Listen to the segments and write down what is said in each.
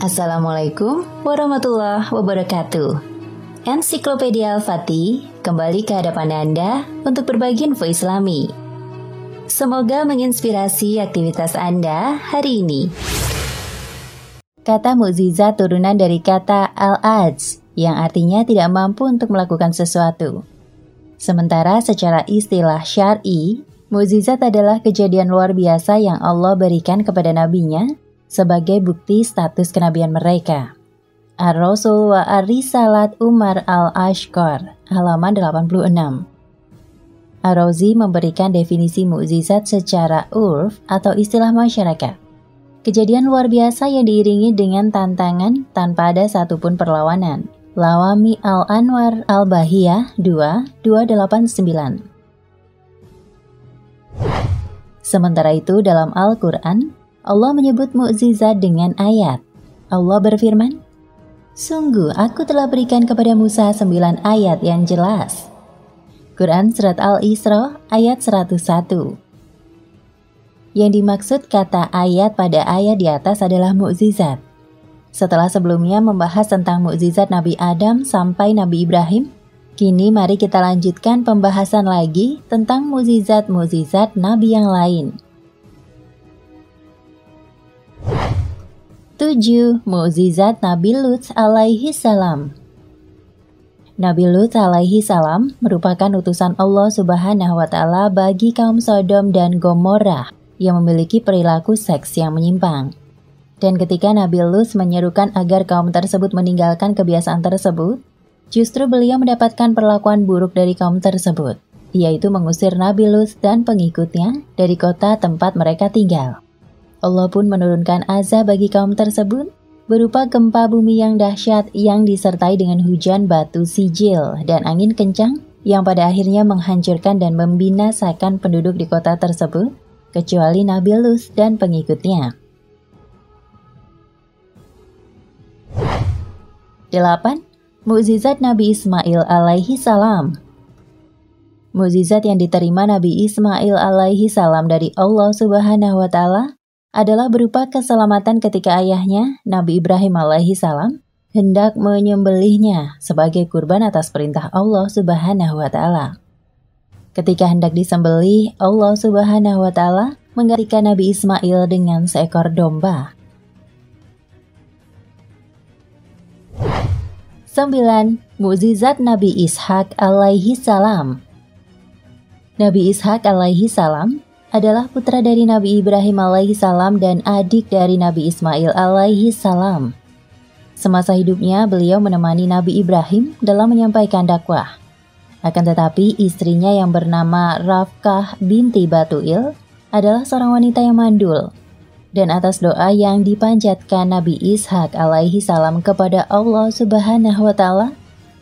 Assalamualaikum warahmatullahi wabarakatuh. Ensiklopedia Al-Fatih kembali ke hadapan Anda untuk berbagi info Islami. Semoga menginspirasi aktivitas Anda hari ini. Kata mukjizat turunan dari kata al-ajz yang artinya tidak mampu untuk melakukan sesuatu. Sementara secara istilah syar'i, mukjizat adalah kejadian luar biasa yang Allah berikan kepada nabinya sebagai bukti status kenabian mereka. Ar-Rasul wa Ar-Risalat Umar Al-Ashkar, halaman 86. Ar-Razi memberikan definisi mukjizat secara urf atau istilah masyarakat. Kejadian luar biasa yang diiringi dengan tantangan tanpa ada satupun perlawanan. Lawami Al-Anwar Al-Bahiyah 2, 289 Sementara itu dalam Al-Quran, Allah menyebut mukjizat dengan ayat. Allah berfirman, Sungguh aku telah berikan kepada Musa sembilan ayat yang jelas. Quran Surat Al-Isra ayat 101 Yang dimaksud kata ayat pada ayat di atas adalah mukjizat. Setelah sebelumnya membahas tentang mukjizat Nabi Adam sampai Nabi Ibrahim, kini mari kita lanjutkan pembahasan lagi tentang mukjizat-mukjizat Nabi yang lain. 7. Mukjizat Nabi Lut alaihi salam Nabi Lut alaihi salam merupakan utusan Allah subhanahu wa ta'ala bagi kaum Sodom dan Gomorrah yang memiliki perilaku seks yang menyimpang. Dan ketika Nabi Lut menyerukan agar kaum tersebut meninggalkan kebiasaan tersebut, justru beliau mendapatkan perlakuan buruk dari kaum tersebut, yaitu mengusir Nabi Lut dan pengikutnya dari kota tempat mereka tinggal. Allah pun menurunkan azab bagi kaum tersebut berupa gempa bumi yang dahsyat yang disertai dengan hujan batu sijil dan angin kencang yang pada akhirnya menghancurkan dan membinasakan penduduk di kota tersebut, kecuali Nabi Lut dan pengikutnya. 8. Mukjizat Nabi Ismail alaihi salam Mukjizat yang diterima Nabi Ismail alaihi salam dari Allah Subhanahu wa taala adalah berupa keselamatan ketika ayahnya, Nabi Ibrahim alaihi salam, hendak menyembelihnya sebagai kurban atas perintah Allah Subhanahu wa taala. Ketika hendak disembelih, Allah Subhanahu wa taala menggantikan Nabi Ismail dengan seekor domba. 9. Mukjizat Nabi Ishak alaihi salam Nabi Ishak alaihi salam adalah putra dari Nabi Ibrahim alaihi salam dan adik dari Nabi Ismail alaihi salam. Semasa hidupnya, beliau menemani Nabi Ibrahim dalam menyampaikan dakwah. Akan tetapi, istrinya yang bernama Rafkah binti Batuil adalah seorang wanita yang mandul. Dan atas doa yang dipanjatkan Nabi Ishak alaihi salam kepada Allah subhanahu wa ta'ala,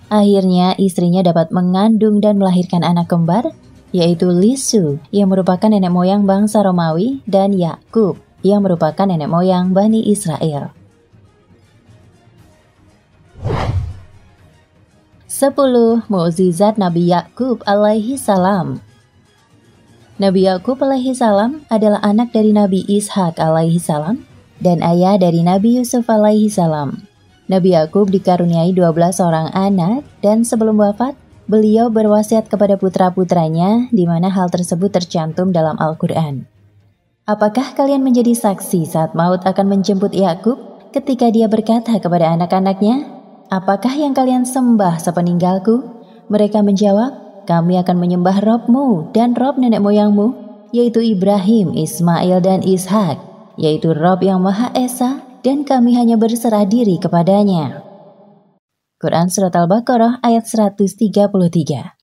akhirnya istrinya dapat mengandung dan melahirkan anak kembar yaitu Lisu yang merupakan nenek moyang bangsa Romawi dan Yakub yang merupakan nenek moyang Bani Israel. 10. Mukjizat Nabi Yakub alaihi salam Nabi Yakub alaihi salam adalah anak dari Nabi Ishak alaihi salam dan ayah dari Nabi Yusuf alaihi salam. Nabi Yakub dikaruniai 12 orang anak dan sebelum wafat beliau berwasiat kepada putra-putranya di mana hal tersebut tercantum dalam Al-Quran. Apakah kalian menjadi saksi saat maut akan menjemput Yakub ketika dia berkata kepada anak-anaknya, Apakah yang kalian sembah sepeninggalku? Mereka menjawab, kami akan menyembah Robmu dan Rob nenek moyangmu, yaitu Ibrahim, Ismail, dan Ishak, yaitu Rob yang Maha Esa, dan kami hanya berserah diri kepadanya. Quran Surat Al-Baqarah ayat 133.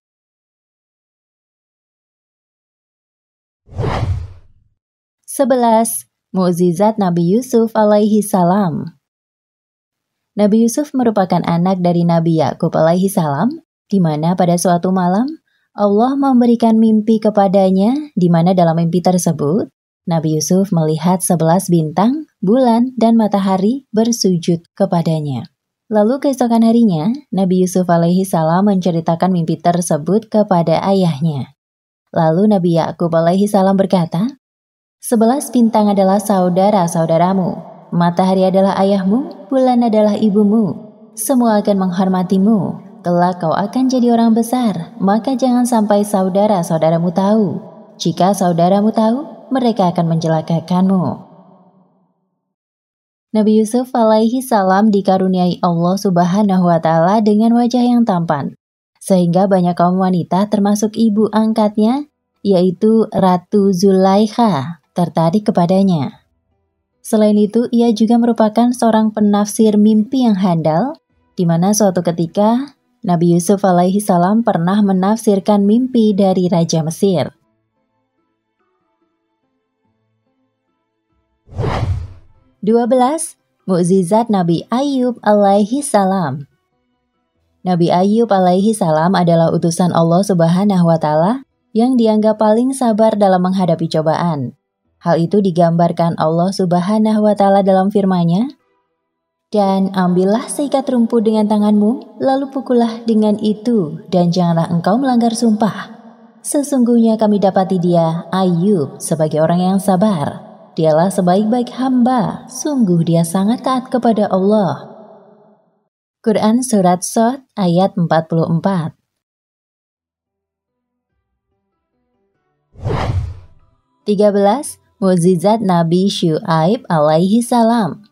Sebelas, Mukjizat Nabi Yusuf alaihi salam. Nabi Yusuf merupakan anak dari Nabi Yakub alaihi salam, di mana pada suatu malam Allah memberikan mimpi kepadanya, di mana dalam mimpi tersebut Nabi Yusuf melihat sebelas bintang, bulan, dan matahari bersujud kepadanya. Lalu keesokan harinya, Nabi Yusuf alaihi salam menceritakan mimpi tersebut kepada ayahnya. Lalu Nabi Yakub alaihi salam berkata, Sebelas bintang adalah saudara-saudaramu, matahari adalah ayahmu, bulan adalah ibumu. Semua akan menghormatimu. Kelak kau akan jadi orang besar, maka jangan sampai saudara-saudaramu tahu. Jika saudaramu tahu, mereka akan menjelakakanmu. Nabi Yusuf alaihi salam dikaruniai Allah subhanahu wa ta'ala dengan wajah yang tampan. Sehingga banyak kaum wanita termasuk ibu angkatnya, yaitu Ratu Zulaikha, tertarik kepadanya. Selain itu, ia juga merupakan seorang penafsir mimpi yang handal, di mana suatu ketika Nabi Yusuf alaihi salam pernah menafsirkan mimpi dari Raja Mesir. 12. Mukjizat Nabi Ayub alaihi salam Nabi Ayub alaihi salam adalah utusan Allah subhanahu wa ta'ala yang dianggap paling sabar dalam menghadapi cobaan. Hal itu digambarkan Allah subhanahu wa ta'ala dalam firman-Nya, dan ambillah seikat rumput dengan tanganmu, lalu pukullah dengan itu, dan janganlah engkau melanggar sumpah. Sesungguhnya kami dapati dia, Ayub, sebagai orang yang sabar. Dialah sebaik-baik hamba, sungguh dia sangat taat kepada Allah. Quran Surat Sot ayat 44 13. Muzizat Nabi Syu'aib alaihi salam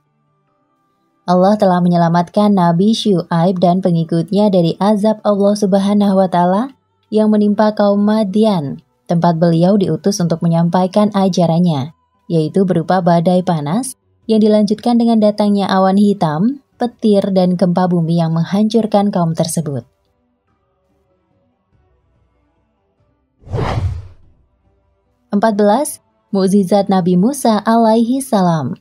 Allah telah menyelamatkan Nabi Syu'aib dan pengikutnya dari azab Allah subhanahu wa ta'ala yang menimpa kaum Madian, tempat beliau diutus untuk menyampaikan ajarannya yaitu berupa badai panas yang dilanjutkan dengan datangnya awan hitam, petir, dan gempa bumi yang menghancurkan kaum tersebut. Empat belas, Mukjizat Nabi Musa alaihi salam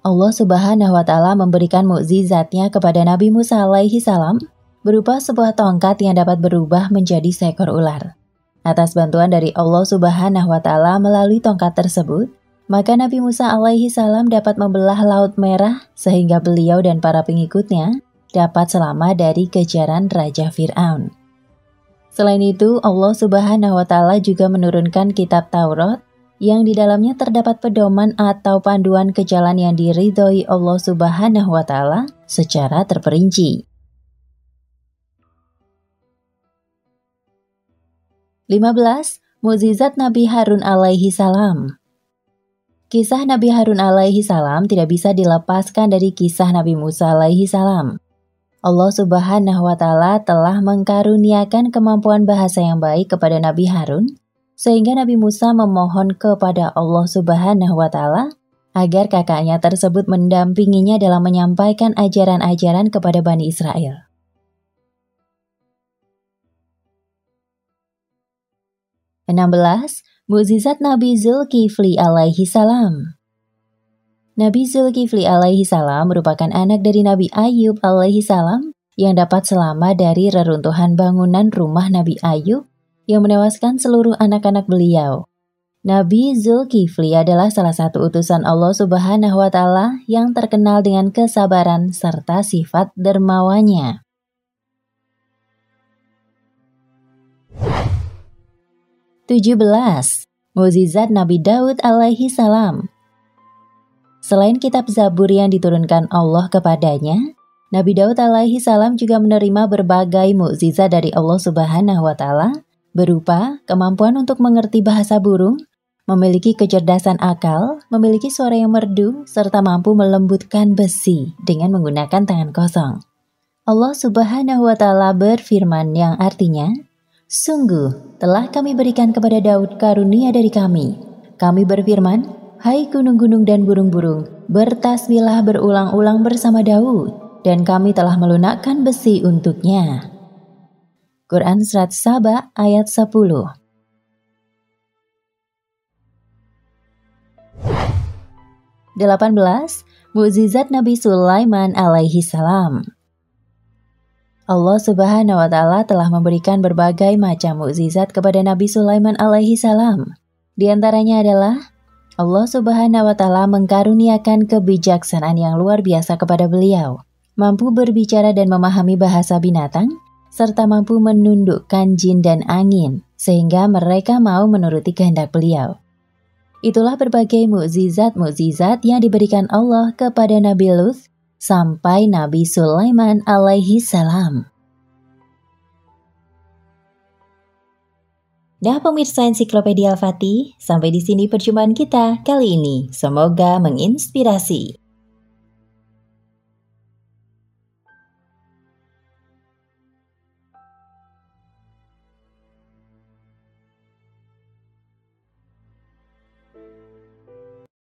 Allah subhanahu wa ta'ala memberikan mukjizatnya kepada Nabi Musa alaihi salam berupa sebuah tongkat yang dapat berubah menjadi seekor ular. Atas bantuan dari Allah Subhanahu wa taala melalui tongkat tersebut, maka Nabi Musa alaihi salam dapat membelah Laut Merah sehingga beliau dan para pengikutnya dapat selamat dari kejaran Raja Fir'aun. Selain itu, Allah Subhanahu wa taala juga menurunkan kitab Taurat yang di dalamnya terdapat pedoman atau panduan ke jalan yang diridhoi Allah Subhanahu wa taala secara terperinci. 15. Mukjizat Nabi Harun alaihi salam Kisah Nabi Harun alaihi salam tidak bisa dilepaskan dari kisah Nabi Musa alaihi salam. Allah subhanahu wa ta'ala telah mengkaruniakan kemampuan bahasa yang baik kepada Nabi Harun, sehingga Nabi Musa memohon kepada Allah subhanahu wa ta'ala agar kakaknya tersebut mendampinginya dalam menyampaikan ajaran-ajaran kepada Bani Israel. 16. Mukjizat Nabi Zulkifli alaihi salam Nabi Zulkifli alaihi salam merupakan anak dari Nabi Ayub alaihi salam yang dapat selamat dari reruntuhan bangunan rumah Nabi Ayub yang menewaskan seluruh anak-anak beliau. Nabi Zulkifli adalah salah satu utusan Allah Subhanahu wa taala yang terkenal dengan kesabaran serta sifat dermawannya. 17. Mukjizat Nabi Daud alaihi salam Selain kitab Zabur yang diturunkan Allah kepadanya, Nabi Daud alaihi salam juga menerima berbagai mukjizat dari Allah Subhanahu wa taala berupa kemampuan untuk mengerti bahasa burung, memiliki kecerdasan akal, memiliki suara yang merdu, serta mampu melembutkan besi dengan menggunakan tangan kosong. Allah Subhanahu wa taala berfirman yang artinya, Sungguh, telah kami berikan kepada Daud karunia dari kami. Kami berfirman, Hai gunung-gunung dan burung-burung, bertasbihlah berulang-ulang bersama Daud, dan kami telah melunakkan besi untuknya. Quran Surat Saba ayat 10 18. Mukjizat Nabi Sulaiman alaihi salam Allah Subhanahu wa taala telah memberikan berbagai macam mukjizat kepada Nabi Sulaiman alaihi salam. Di antaranya adalah Allah Subhanahu wa taala mengkaruniakan kebijaksanaan yang luar biasa kepada beliau, mampu berbicara dan memahami bahasa binatang, serta mampu menundukkan jin dan angin sehingga mereka mau menuruti kehendak beliau. Itulah berbagai mukjizat-mukjizat yang diberikan Allah kepada Nabi Lut sampai Nabi Sulaiman alaihi salam. Nah pemirsa ensiklopedia Al-Fatih, sampai di sini perjumpaan kita kali ini. Semoga menginspirasi.